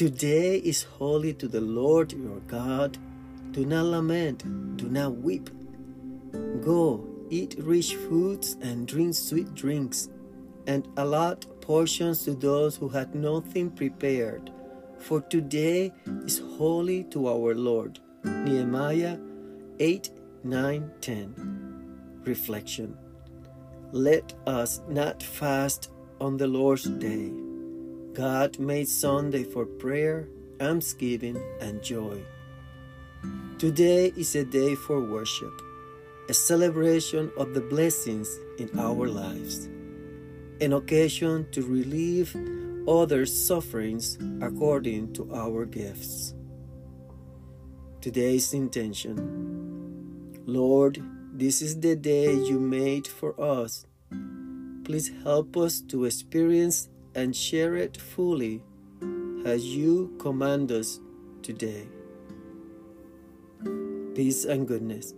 Today is holy to the Lord your God. Do not lament, do not weep. Go, eat rich foods and drink sweet drinks, and allot portions to those who had nothing prepared. For today is holy to our Lord. Nehemiah 8 9 10. Reflection Let us not fast on the Lord's day. God made Sunday for prayer, almsgiving, and joy. Today is a day for worship, a celebration of the blessings in our lives, an occasion to relieve others' sufferings according to our gifts. Today's intention Lord, this is the day you made for us. Please help us to experience and share it fully as you command us today. Peace and goodness